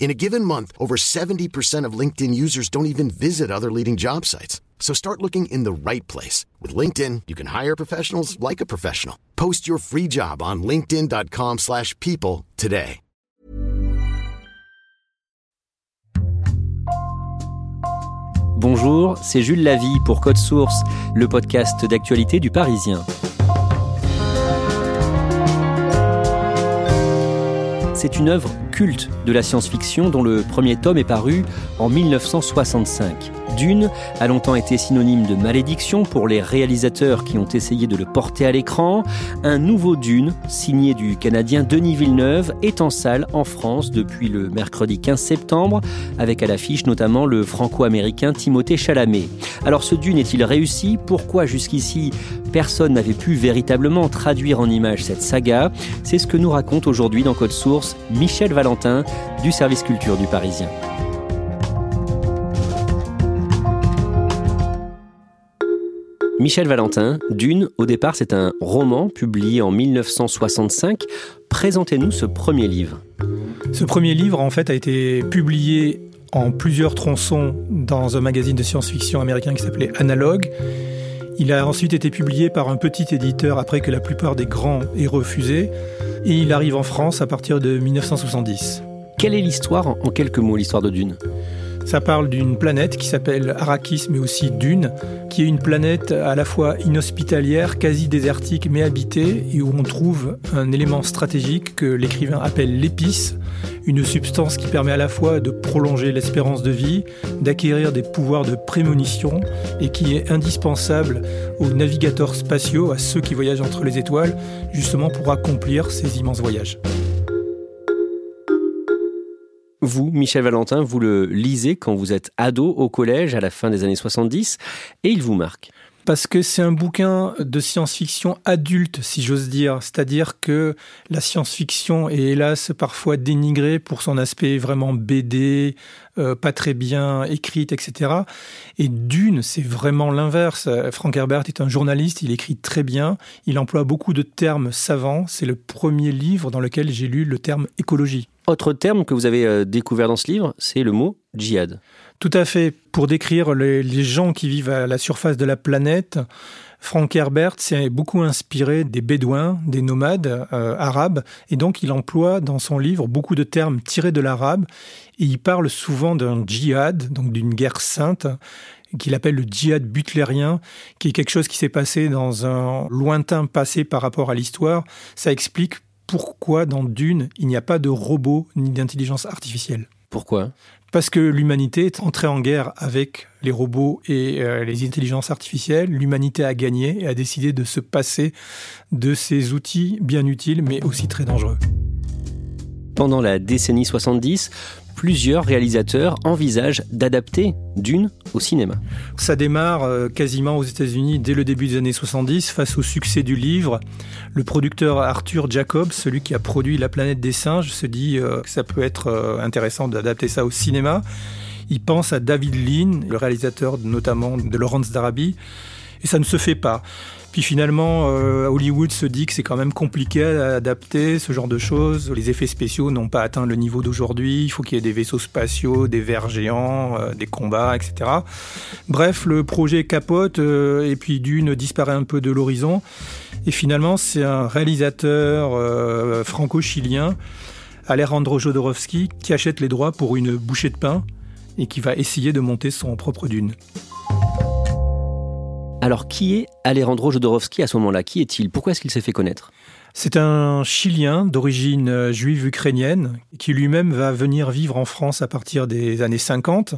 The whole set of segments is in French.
In a given month, over 70% of LinkedIn users don't even visit other leading job sites. So start looking in the right place. With LinkedIn, you can hire professionals like a professional. Post your free job on linkedin.com slash people today. Bonjour, c'est Jules Lavie pour Code Source, le podcast d'actualité du Parisien. C'est une œuvre culte de la science-fiction dont le premier tome est paru en 1965. Dune a longtemps été synonyme de malédiction pour les réalisateurs qui ont essayé de le porter à l'écran. Un nouveau Dune, signé du Canadien Denis Villeneuve, est en salle en France depuis le mercredi 15 septembre, avec à l'affiche notamment le franco-américain Timothée Chalamet. Alors ce Dune est-il réussi? Pourquoi jusqu'ici personne n'avait pu véritablement traduire en images cette saga? C'est ce que nous raconte aujourd'hui dans Code Source Michel Valentin du service culture du Parisien. Michel Valentin, Dune, au départ c'est un roman publié en 1965. Présentez-nous ce premier livre. Ce premier livre en fait a été publié en plusieurs tronçons dans un magazine de science-fiction américain qui s'appelait Analog. Il a ensuite été publié par un petit éditeur après que la plupart des grands aient refusé. Et il arrive en France à partir de 1970. Quelle est l'histoire, en quelques mots, l'histoire de Dune? Ça parle d'une planète qui s'appelle Arrakis, mais aussi Dune, qui est une planète à la fois inhospitalière, quasi désertique, mais habitée, et où on trouve un élément stratégique que l'écrivain appelle l'épice, une substance qui permet à la fois de prolonger l'espérance de vie, d'acquérir des pouvoirs de prémonition, et qui est indispensable aux navigateurs spatiaux, à ceux qui voyagent entre les étoiles, justement pour accomplir ces immenses voyages. Vous, Michel Valentin, vous le lisez quand vous êtes ado au collège à la fin des années 70 et il vous marque parce que c'est un bouquin de science-fiction adulte, si j'ose dire. C'est-à-dire que la science-fiction est hélas parfois dénigrée pour son aspect vraiment BD, euh, pas très bien écrite, etc. Et Dune, c'est vraiment l'inverse. Frank Herbert est un journaliste, il écrit très bien, il emploie beaucoup de termes savants. C'est le premier livre dans lequel j'ai lu le terme écologie. Autre terme que vous avez euh, découvert dans ce livre, c'est le mot djihad. Tout à fait. Pour décrire les, gens qui vivent à la surface de la planète, Frank Herbert s'est beaucoup inspiré des Bédouins, des nomades euh, arabes, et donc il emploie dans son livre beaucoup de termes tirés de l'arabe, et il parle souvent d'un djihad, donc d'une guerre sainte, qu'il appelle le djihad butlérien, qui est quelque chose qui s'est passé dans un lointain passé par rapport à l'histoire. Ça explique pourquoi dans Dune, il n'y a pas de robots ni d'intelligence artificielle. Pourquoi? Parce que l'humanité est entrée en guerre avec les robots et euh, les intelligences artificielles. L'humanité a gagné et a décidé de se passer de ces outils bien utiles mais aussi très dangereux. Pendant la décennie 70, plusieurs réalisateurs envisagent d'adapter Dune au cinéma. Ça démarre euh, quasiment aux États-Unis dès le début des années 70 face au succès du livre. Le producteur Arthur Jacobs, celui qui a produit La planète des singes, se dit euh, que ça peut être euh, intéressant d'adapter ça au cinéma. Il pense à David Lean, le réalisateur notamment de Lawrence d'Arabie, et ça ne se fait pas. Puis finalement, euh, Hollywood se dit que c'est quand même compliqué à adapter ce genre de choses. Les effets spéciaux n'ont pas atteint le niveau d'aujourd'hui. Il faut qu'il y ait des vaisseaux spatiaux, des vers géants, euh, des combats, etc. Bref, le projet capote euh, et puis Dune disparaît un peu de l'horizon. Et finalement, c'est un réalisateur franco-chilien, Alejandro Jodorowsky, qui achète les droits pour une bouchée de pain et qui va essayer de monter son propre Dune. Alors, qui est Alejandro Jodorowsky à ce moment-là? Qui est-il? Pourquoi est-ce qu'il s'est fait connaître? C'est un Chilien d'origine euh, juive ukrainienne qui lui-même va venir vivre en France à partir des années 50.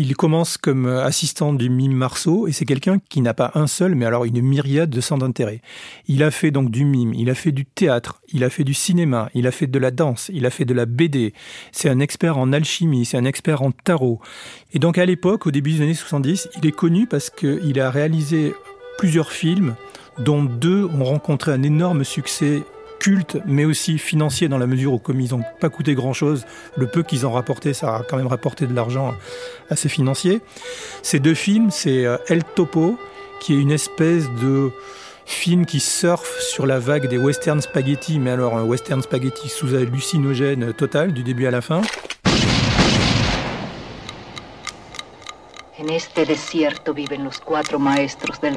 Il commence comme assistant du mime Marceau et c'est quelqu'un qui n'a pas un seul, mais alors une myriade de centres d'intérêt. Il a fait donc du mime, il a fait du théâtre, il a fait du cinéma, il a fait de la danse, il a fait de la BD. C'est un expert en alchimie, c'est un expert en tarot. Et donc à l'époque, au début des années 70, il est connu parce qu'il a réalisé plusieurs films dont deux ont rencontré un énorme succès culte, mais aussi financier dans la mesure où, comme ils n'ont pas coûté grand-chose, le peu qu'ils ont rapporté, ça a quand même rapporté de l'argent assez financier. Ces deux films, c'est euh, El Topo, qui est une espèce de film qui surfe sur la vague des western spaghetti, mais alors un western spaghetti sous hallucinogène total, du début à la fin. En este maestros del.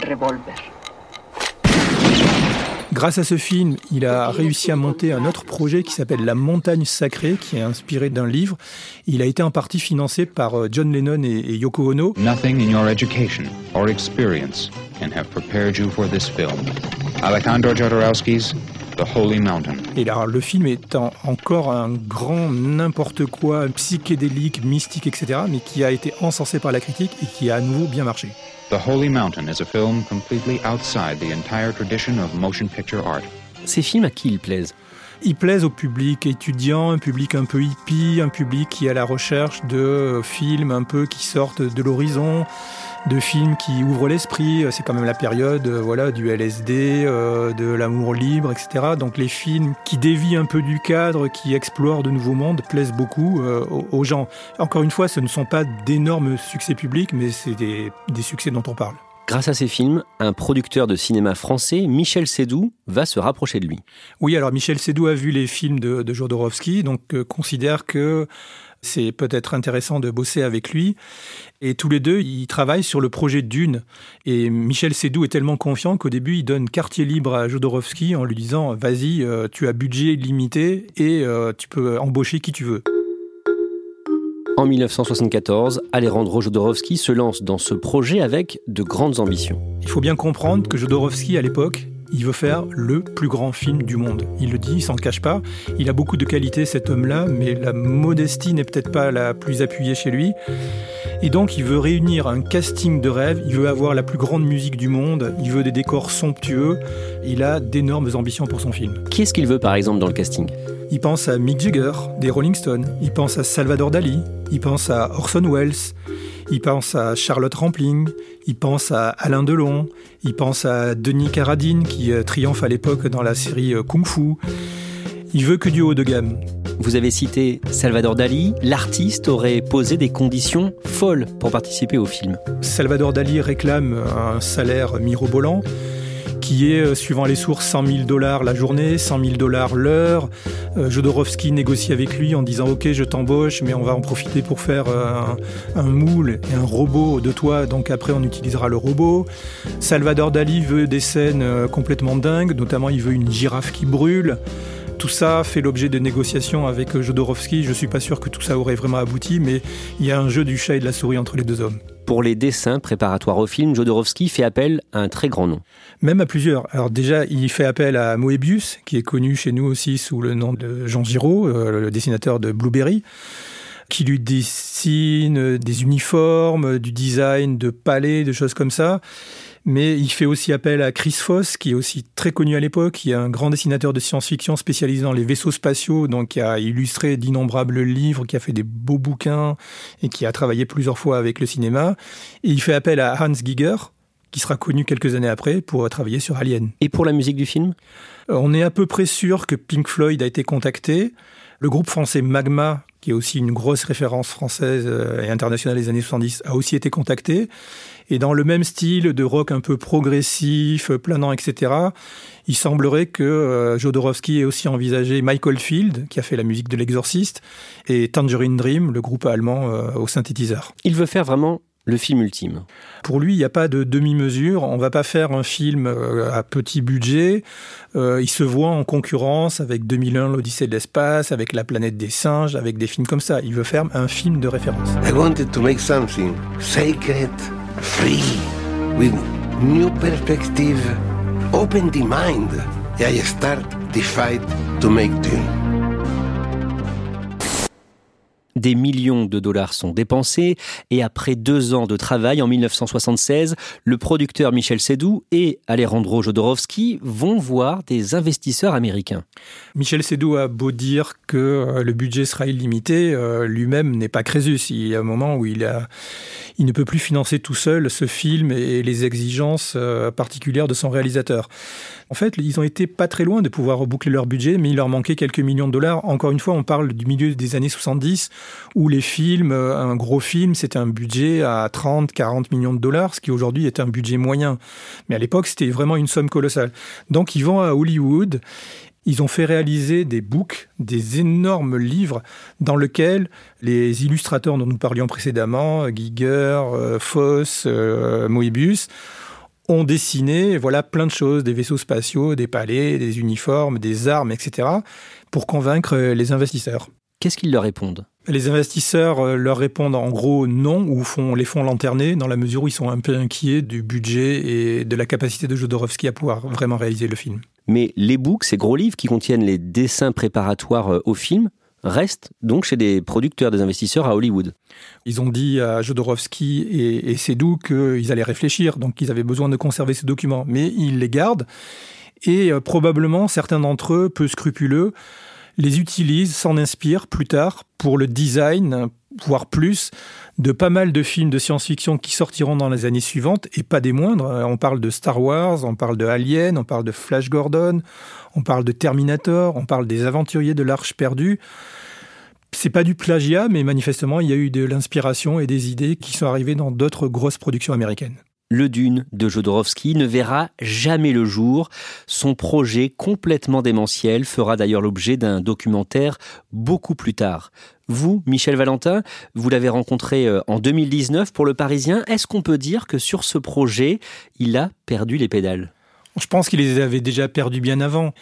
Grâce à ce film, il a réussi à monter un autre projet qui s'appelle La Montagne Sacrée, qui est inspiré d'un livre. Il a été en partie financé par euh, John Lennon et Yoko Ono. Nothing in your education or experience can have prepared you for this film. Alejandro Jodorowsky's The Holy Mountain. Et là, le film est encore un grand n'importe quoi, psychédélique, mystique, etc., mais qui a été encensé par la critique et qui a à nouveau bien marché. The Holy Mountain is a film completely outside the entire tradition of motion picture art. Ces films, à qui ils plaisent? Ils plaisent au public étudiant, un public un peu hippie, un public qui est à la recherche de films un peu qui sortent de l'horizon, de films qui ouvrent l'esprit. C'est quand même la période euh, voilà, du LSD, euh, de l'amour libre, etc. Donc les films qui dévient un peu du cadre, qui explorent de nouveaux mondes, plaisent beaucoup euh, aux gens. Encore une fois, ce ne sont pas d'énormes succès publics, mais c'est des succès dont on parle. Grâce à ces films, un producteur de cinéma français, Michel Sédou, va se rapprocher de lui. Oui, alors Michel Sédou a vu les films de, Jodorowsky, donc considère que c'est peut-être intéressant de bosser avec lui. Et tous les deux, ils travaillent sur le projet Dune. Et Michel Sédou est tellement confiant qu'au début, il donne quartier libre à Jodorowsky en lui disant Vas-y, euh, tu as budget limité et euh, tu peux embaucher qui tu veux. En 1974, Alejandro Jodorowsky se lance dans ce projet avec de grandes ambitions. Il faut bien comprendre que Jodorowsky, à l'époque, il veut faire le plus grand film du monde. Il le dit, il s'en cache pas. Il a beaucoup de qualités, cet homme-là, mais la modestie n'est peut-être pas la plus appuyée chez lui. Et donc, il veut réunir un casting de rêve. Il veut avoir la plus grande musique du monde. Il veut des décors somptueux. Il a d'énormes ambitions pour son film. Qui est-ce qu'il veut, par exemple, dans le casting? Il pense à Mick Jagger, des Rolling Stones. Il pense à Salvador Dali. Il pense à Orson Welles. Il pense à Charlotte Rampling, il pense à Alain Delon, il pense à Denis Carradine qui euh, triomphe à l'époque dans la série euh, Kung Fu. Il veut que du haut de gamme. Vous avez cité Salvador Dali. L'artiste aurait posé des conditions folles pour participer au film. Salvador Dali réclame un salaire mirobolant qui est, euh, suivant les sources, 100 000 dollars la journée, 100 000 dollars l'heure. Euh, Jodorowsky négocie avec lui en disant Ok, je t'embauche, mais on va en profiter pour faire euh, un, moule et un robot de toi, donc après on utilisera le robot. Salvador Dali veut des scènes complètement dingues, notamment il veut une girafe qui brûle. Tout ça fait l'objet de négociations avec Jodorowsky. Je ne suis pas sûr que tout ça aurait vraiment abouti, mais il y a un jeu du chat et de la souris entre les deux hommes. Pour les dessins préparatoires au film, Jodorowsky fait appel à un très grand nom. Même à plusieurs. Alors déjà, il fait appel à Moebius, qui est connu chez nous aussi sous le nom de Jean Giraud, euh, le dessinateur de Blueberry qui lui dessine des uniformes, du design de palais, de choses comme ça. Mais il fait aussi appel à Chris Foss, qui est aussi très connu à l'époque, qui est un grand dessinateur de science-fiction spécialisé dans les vaisseaux spatiaux, donc qui a illustré d'innombrables livres, qui a fait des beaux bouquins et qui a travaillé plusieurs fois avec le cinéma. Et il fait appel à Hans Giger, qui sera connu quelques années après pour travailler sur Alien. Et pour la musique du film? Euh, On est à peu près sûr que Pink Floyd a été contacté. Le groupe français Magma, qui est aussi une grosse référence française euh, et internationale des années 70, a aussi été contacté. Et dans le même style de rock un peu progressif, planant, etc., il semblerait que euh, Jodorowsky ait aussi envisagé Michael Field, qui a fait la musique de l'Exorciste, et Tangerine Dream, le groupe allemand euh, au synthétiseur. Il veut faire vraiment le film ultime. Pour lui, il n'y a pas de demi-mesure. On ne va pas faire un film euh, à petit budget. il se voit en concurrence avec 2001, l'Odyssée de l'espace, avec La planète des singes, avec des films comme ça. Il veut faire un film de référence. I wanted to make something sacred free, with new perspective, open the mind, I start the fight to make Dune. Des millions de dollars sont dépensés et après deux ans de travail, en 1976, le producteur Michel Sédou et Alejandro Jodorowsky vont voir des investisseurs américains. Michel Sédou a beau dire que euh, le budget sera illimité, euh, lui-même n'est pas Crésus. Il y a un moment où il, ne peut plus financer tout seul ce film et les exigences euh, particulières de son réalisateur. En fait, ils ont été pas très loin de pouvoir reboucler leur budget, mais il leur manquait quelques millions de dollars. Encore une fois, on parle du milieu des années 70, où les films, euh, un gros film, c'était un budget à 30, 40 millions de dollars, ce qui aujourd'hui est un budget moyen. Mais à l'époque, c'était vraiment une somme colossale. Donc, ils vont à Hollywood ils ont fait réaliser des books, des énormes livres dans lesquels les illustrateurs dont nous parlions précédemment, Giger, euh, Foss, euh, Moebius, ont dessiné voilà plein de choses, des vaisseaux spatiaux, des palais, des uniformes, des armes, etc., pour convaincre les investisseurs. Qu'est-ce qu'ils leur répondent? Les investisseurs euh, leur répondent en gros non ou font, les font lanterner dans la mesure où ils sont un peu inquiets du budget et de la capacité de Jodorowsky à pouvoir vraiment réaliser le film. Mais les books, ces gros livres qui contiennent les dessins préparatoires euh, au film, restent donc chez des producteurs, des investisseurs à Hollywood. Ils ont dit à Jodorowsky et, et qu'ils allaient réfléchir, donc ils avaient besoin de conserver ces documents, mais ils les gardent. Et euh, probablement, certains d'entre eux, peu scrupuleux, les utilisent, s'en inspirent plus tard pour le design, voire plus, de pas mal de films de science-fiction qui sortiront dans les années suivantes, et pas des moindres. On parle de Star Wars, on parle de Alien, on parle de Flash Gordon, on parle de Terminator, on parle des aventuriers de l'Arche perdue. C'est pas du plagiat, mais manifestement, il y a eu de l'inspiration et des idées qui sont arrivées dans d'autres grosses productions américaines. Le Dune de Jodorowsky ne verra jamais le jour. Son projet complètement démentiel fera d'ailleurs l'objet d'un documentaire beaucoup plus tard. Vous, Michel Valentin, vous l'avez rencontré euh, en 2019 pour Le Parisien. Est-ce qu'on peut dire que sur ce projet, il a perdu les pédales? Je pense qu'il les avait déjà perdues bien avant.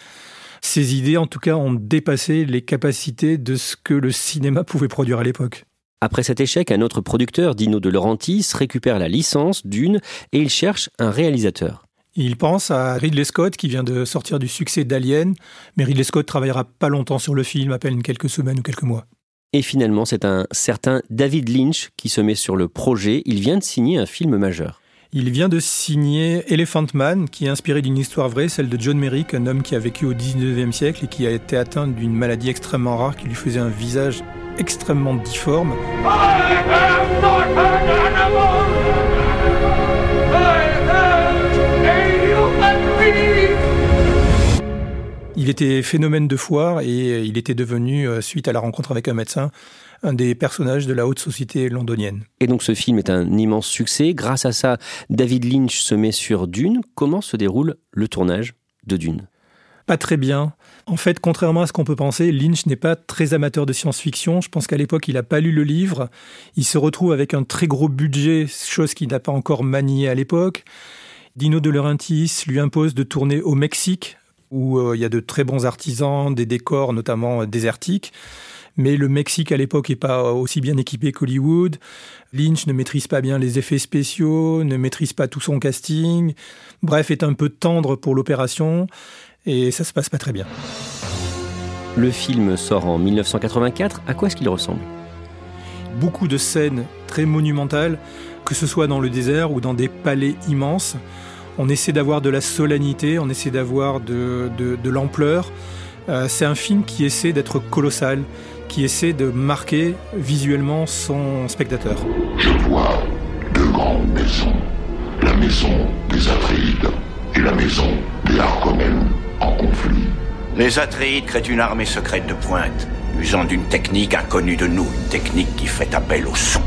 Ses idées, en tout cas, ont dépassé les capacités de ce que le cinéma pouvait produire à l'époque. Après cet échec, un autre producteur, Dino De Laurentiis, récupère la licence d'une et il cherche un réalisateur. Il pense à Ridley Scott qui vient de sortir du succès d'Alien, mais Ridley Scott travaillera pas longtemps sur le film, à peine quelques semaines ou quelques mois. Et finalement, c'est un certain David Lynch qui se met sur le projet. Il vient de signer un film majeur. Il vient de signer Elephant Man, qui est inspiré d'une histoire vraie, celle de John Merrick, un homme qui a vécu au 19e siècle et qui a été atteint d'une maladie extrêmement rare qui lui faisait un visage extrêmement difforme. Il était phénomène de foire et il était devenu, euh, suite à la rencontre avec un médecin, un des personnages de la haute société londonienne. Et donc ce film est un immense succès. Grâce à ça, David Lynch se met sur Dune. Comment se déroule le tournage de Dune? Pas très bien. En fait, contrairement à ce qu'on peut penser, Lynch n'est pas très amateur de science-fiction. Je pense qu'à l'époque, il n'a pas lu le livre. Il se retrouve avec un très gros budget, chose qu'il n'a pas encore manié à l'époque. Dino De Laurentiis lui impose de tourner au Mexique, où euh, il y a de très bons artisans, des décors notamment euh, désertiques. Mais le Mexique à l'époque n'est pas aussi bien équipé qu'Hollywood. Lynch ne maîtrise pas bien les effets spéciaux, ne maîtrise pas tout son casting. Bref, est un peu tendre pour l'opération et ça se passe pas très bien. Le film sort en 1984. À quoi est-ce qu'il ressemble? Beaucoup de scènes très monumentales, que ce soit dans le désert ou dans des palais immenses. On essaie d'avoir de la solennité, on essaie d'avoir de, de, l'ampleur. Euh, c'est un film qui essaie d'être colossal, qui essaie de marquer visuellement son spectateur. Je vois deux grandes maisons. La maison des Atreides et la maison des Harkonnen Les Atreides créent une armée secrète de pointe, usant d'une technique inconnue de nous, une technique qui fait appel au son.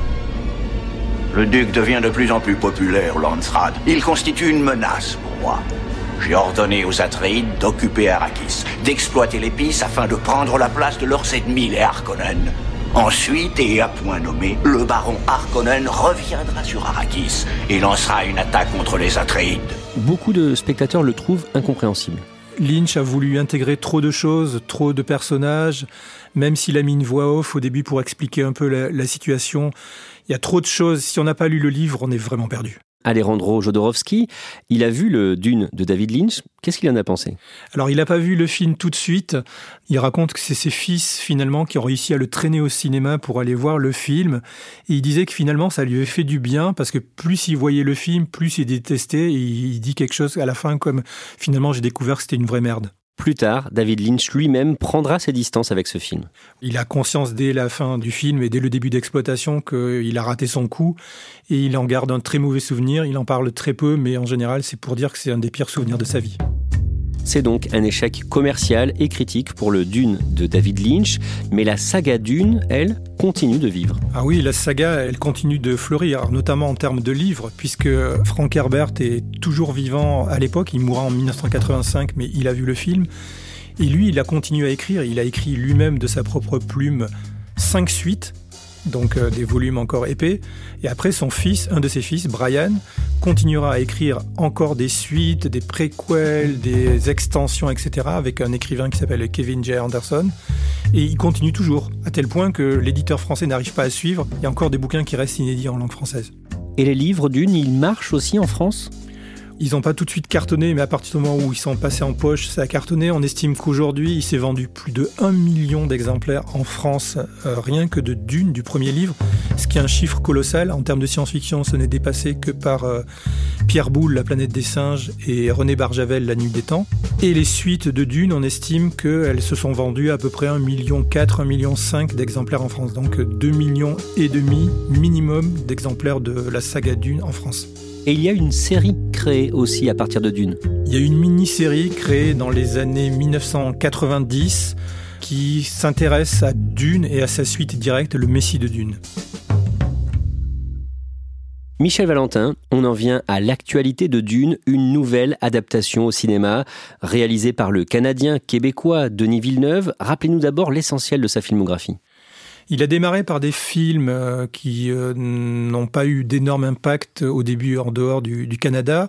Le duc devient de plus en plus populaire, Landsrad. Il constitue une menace pour moi. J'ai ordonné aux Atreides d'occuper Arrakis, d'exploiter l'épice afin de prendre la place de leurs ennemis, les Harkonnen. Ensuite, et à point nommé, le baron Harkonnen reviendra sur Arrakis et lancera une attaque contre les Atreides. Beaucoup de spectateurs le trouvent incompréhensible. Lynch a voulu intégrer trop de choses, trop de personnages, même s'il a mis une voix off au début pour expliquer un peu la, situation. Il y a trop de choses. Si on n'a pas lu le livre, on est vraiment perdu. Alejandro Jodorowsky. Il a vu le Dune de David Lynch. Qu'est-ce qu'il en a pensé? Alors, il n'a pas vu le film tout de suite. Il raconte que c'est ses fils, finalement, qui ont réussi à le traîner au cinéma pour aller voir le film. Et il disait que finalement, ça lui avait fait du bien parce que plus il voyait le film, plus il détestait. Et il dit quelque chose à la fin comme finalement, j'ai découvert que c'était une vraie merde. Plus tard, David Lynch lui-même prendra ses distances avec ce film. Il a conscience dès la fin du film et dès le début d'exploitation qu'il a raté son coup et il en garde un très mauvais souvenir. Il en parle très peu, mais en général, c'est pour dire que c'est un des pires souvenirs de sa vie. C'est donc un échec commercial et critique pour le Dune de David Lynch, mais la saga Dune, elle, continue de vivre. Ah oui, la saga, elle continue de fleurir, notamment en termes de livres, puisque Frank Herbert est toujours vivant à l'époque, il mourra en 1985, mais il a vu le film. Et lui, il a continué à écrire, il a écrit lui-même de sa propre plume cinq suites donc euh, des volumes encore épais. Et après, son fils, un de ses fils, Brian, continuera à écrire encore des suites, des préquels, des extensions, etc., avec un écrivain qui s'appelle Kevin J. Anderson. Et il continue toujours, à tel point que l'éditeur français n'arrive pas à suivre. Il y a encore des bouquins qui restent inédits en langue française. Et les livres d'une, ils marchent aussi en France? Ils n'ont pas tout de suite cartonné, mais à partir du moment où ils sont passés en poche, ça a cartonné. On estime qu'aujourd'hui, il s'est vendu plus de 1 million d'exemplaires en France, euh, rien que de Dune, du premier livre, ce qui est un chiffre colossal. En termes de science-fiction, ce n'est dépassé que par euh, Pierre Boulle, La planète des singes, et René Barjavel, La nuit des temps. Et les suites de Dune, on estime qu'elles se sont vendues à peu près 1,4 million, 1,5 million d'exemplaires en France. Donc 2 millions et demi minimum d'exemplaires de la saga Dune en France. Et il y a une série créée aussi à partir de Dune. Il y a une mini-série créée dans les années 1990 qui s'intéresse à Dune et à sa suite directe, le Messie de Dune. Michel Valentin, on en vient à l'actualité de Dune, une nouvelle adaptation au cinéma réalisée par le Canadien québécois Denis Villeneuve. Rappelez-nous d'abord l'essentiel de sa filmographie. Il a démarré par des films euh, qui euh, n'ont pas eu d'énorme impact au début en dehors du, Canada.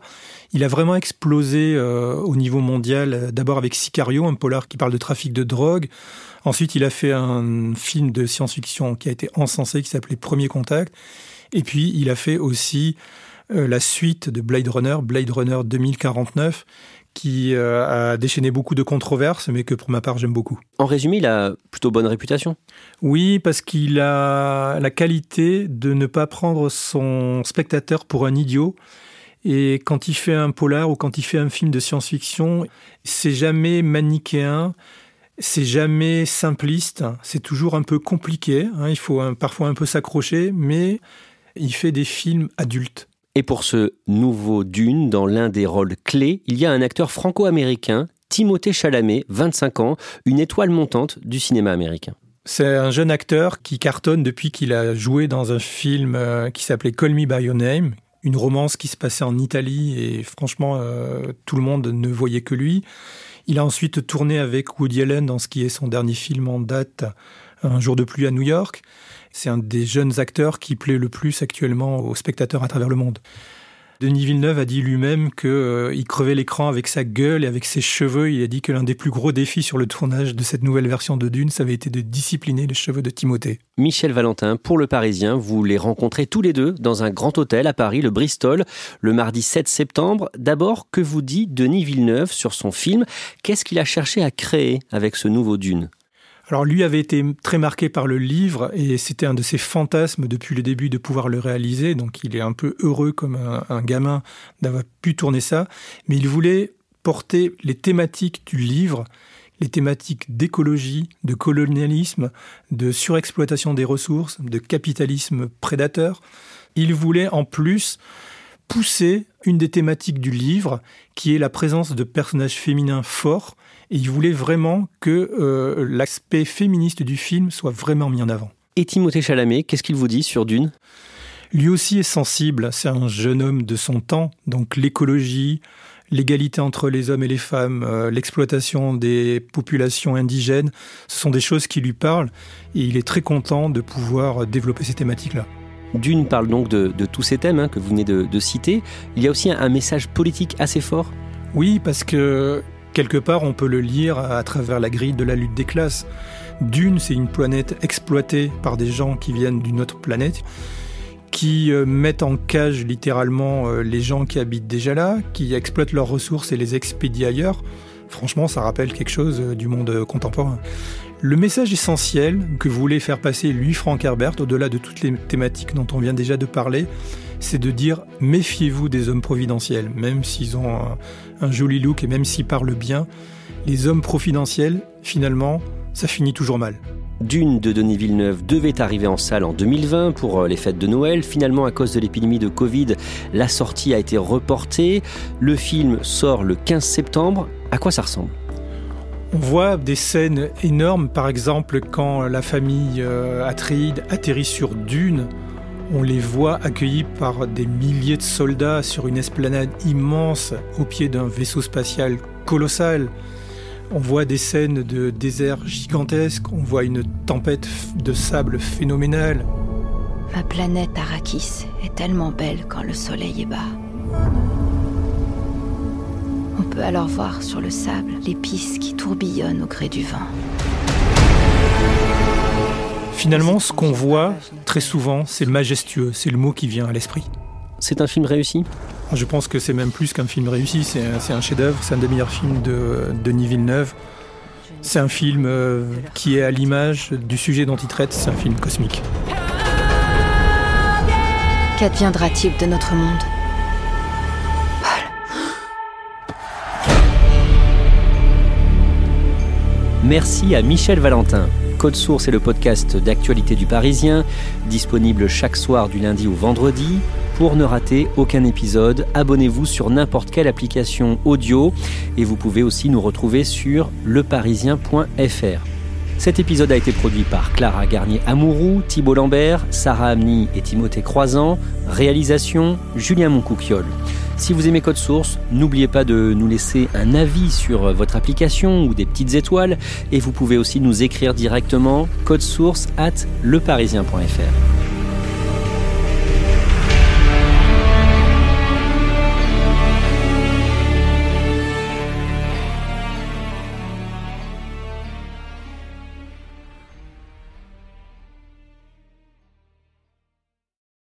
Il a vraiment explosé euh, au niveau mondial, d'abord avec Sicario, un polar qui parle de trafic de drogue. Ensuite, il a fait un film de science-fiction qui a été encensé, qui s'appelait Premier Contact. Et puis, il a fait aussi la suite de Blade Runner, Blade Runner 2049, qui euh, a déchaîné beaucoup de controverses, mais que pour ma part j'aime beaucoup. En résumé, il a plutôt bonne réputation Oui, parce qu'il a la qualité de ne pas prendre son spectateur pour un idiot. Et quand il fait un polar ou quand il fait un film de science-fiction, c'est jamais manichéen, c'est jamais simpliste, c'est toujours un peu compliqué. Hein. il faut parfois un peu s'accrocher, mais il fait des films adultes. Et pour ce nouveau Dune, dans l'un des rôles clés, il y a un acteur franco-américain, Timothée Chalamet, 25 ans, une étoile montante du cinéma américain. C'est un jeune acteur qui cartonne depuis qu'il a joué dans un film euh, qui s'appelait Call Me By Your Name, une romance qui se passait en Italie et franchement, euh, tout le monde ne voyait que lui. Il a ensuite tourné avec Woody Allen dans ce qui est son dernier film en date, Un jour de pluie à New York. C'est un des jeunes acteurs qui plaît le plus actuellement aux spectateurs à travers le monde. Denis Villeneuve a dit lui-même qu'il euh, crevait l'écran avec sa gueule et avec ses cheveux. Il a dit que l'un des plus gros défis sur le tournage de cette nouvelle version de Dune, ça avait été de discipliner les cheveux de Timothée. Michel Valentin, pour Le Parisien, vous les rencontrez tous les deux dans un grand hôtel à Paris, le Bristol, le mardi 7 septembre. D'abord, que vous dit Denis Villeneuve sur son film? Qu'est-ce qu'il a cherché à créer avec ce nouveau Dune? Alors lui avait été très marqué par le livre et c'était un de ses fantasmes depuis le début de pouvoir le réaliser. Donc il est un peu heureux comme un, gamin d'avoir pu tourner ça. Mais il voulait porter les thématiques du livre, les thématiques d'écologie, de colonialisme, de surexploitation des ressources, de capitalisme prédateur. Il voulait en plus pousser une des thématiques du livre, qui est la présence de personnages féminins forts, et il voulait vraiment que euh, l'aspect féministe du film soit vraiment mis en avant. Et Timothée Chalamet, qu'est-ce qu'il vous dit sur Dune? Lui aussi est sensible, c'est un jeune homme de son temps, donc l'écologie, l'égalité entre les hommes et les femmes, euh, l'exploitation des populations indigènes, ce sont des choses qui lui parlent, et il est très content de pouvoir développer ces thématiques-là. Dune parle donc de, tous ces thèmes hein, que vous venez de, citer. Il y a aussi un, message politique assez fort? Oui, parce que quelque part, on peut le lire à, travers la grille de la lutte des classes. Dune, c'est une planète exploitée par des gens qui viennent d'une autre planète qui euh, mettent en cage littéralement euh, les gens qui habitent déjà là, qui exploitent leurs ressources et les expédient ailleurs. Franchement, ça rappelle quelque chose euh, du monde contemporain. Le message essentiel que voulait faire passer lui, Frank Herbert, au-delà de toutes les thématiques dont on vient déjà de parler, c'est de dire méfiez-vous des hommes providentiels, même s'ils ont un, un, joli look et même s'ils parlent bien. Les hommes providentiels, finalement, ça finit toujours mal. Dune de Denis Villeneuve devait arriver en salle en 2020 pour euh, les fêtes de Noël. Finalement, à cause de l'épidémie de Covid, la sortie a été reportée. Le film sort le 15 septembre. À quoi ça ressemble? On voit des scènes énormes, par exemple quand la famille euh, Atreides atterrit sur Dune, on les voit accueillis par des milliers de soldats sur une esplanade immense au pied d'un vaisseau spatial colossal. On voit des scènes de désert gigantesques, on voit une tempête de sable phénoménale. Ma planète Arrakis est tellement belle quand le soleil est bas. On peut alors voir sur le sable l'épice qui tourbillonne au gré du vent. Finalement, ce qu'on voit très souvent, c'est majestueux, c'est le mot qui vient à l'esprit. C'est un film réussi? Je pense que c'est même plus qu'un film réussi, c'est un, un chef-d'œuvre, c'est un des meilleurs films de Denis Villeneuve. C'est un film euh, qui est à l'image du sujet dont il traite, c'est un film cosmique. Qu'adviendra-t-il de notre monde? Merci à Michel Valentin. Code Source est le podcast d'actualité du Parisien, disponible chaque soir du lundi au vendredi. Pour ne rater aucun épisode, abonnez-vous sur n'importe quelle application audio et vous pouvez aussi nous retrouver sur leparisien.fr. Cet épisode a été produit par Clara Garnier-Amouroux, Thibault Lambert, Sarah Amni et Timothée Croisant. Réalisation Julien Moncouquiole. Si vous aimez Code Source, n'oubliez pas de nous laisser un avis sur votre application ou des petites étoiles et vous pouvez aussi nous écrire directement code source at leparisien.fr.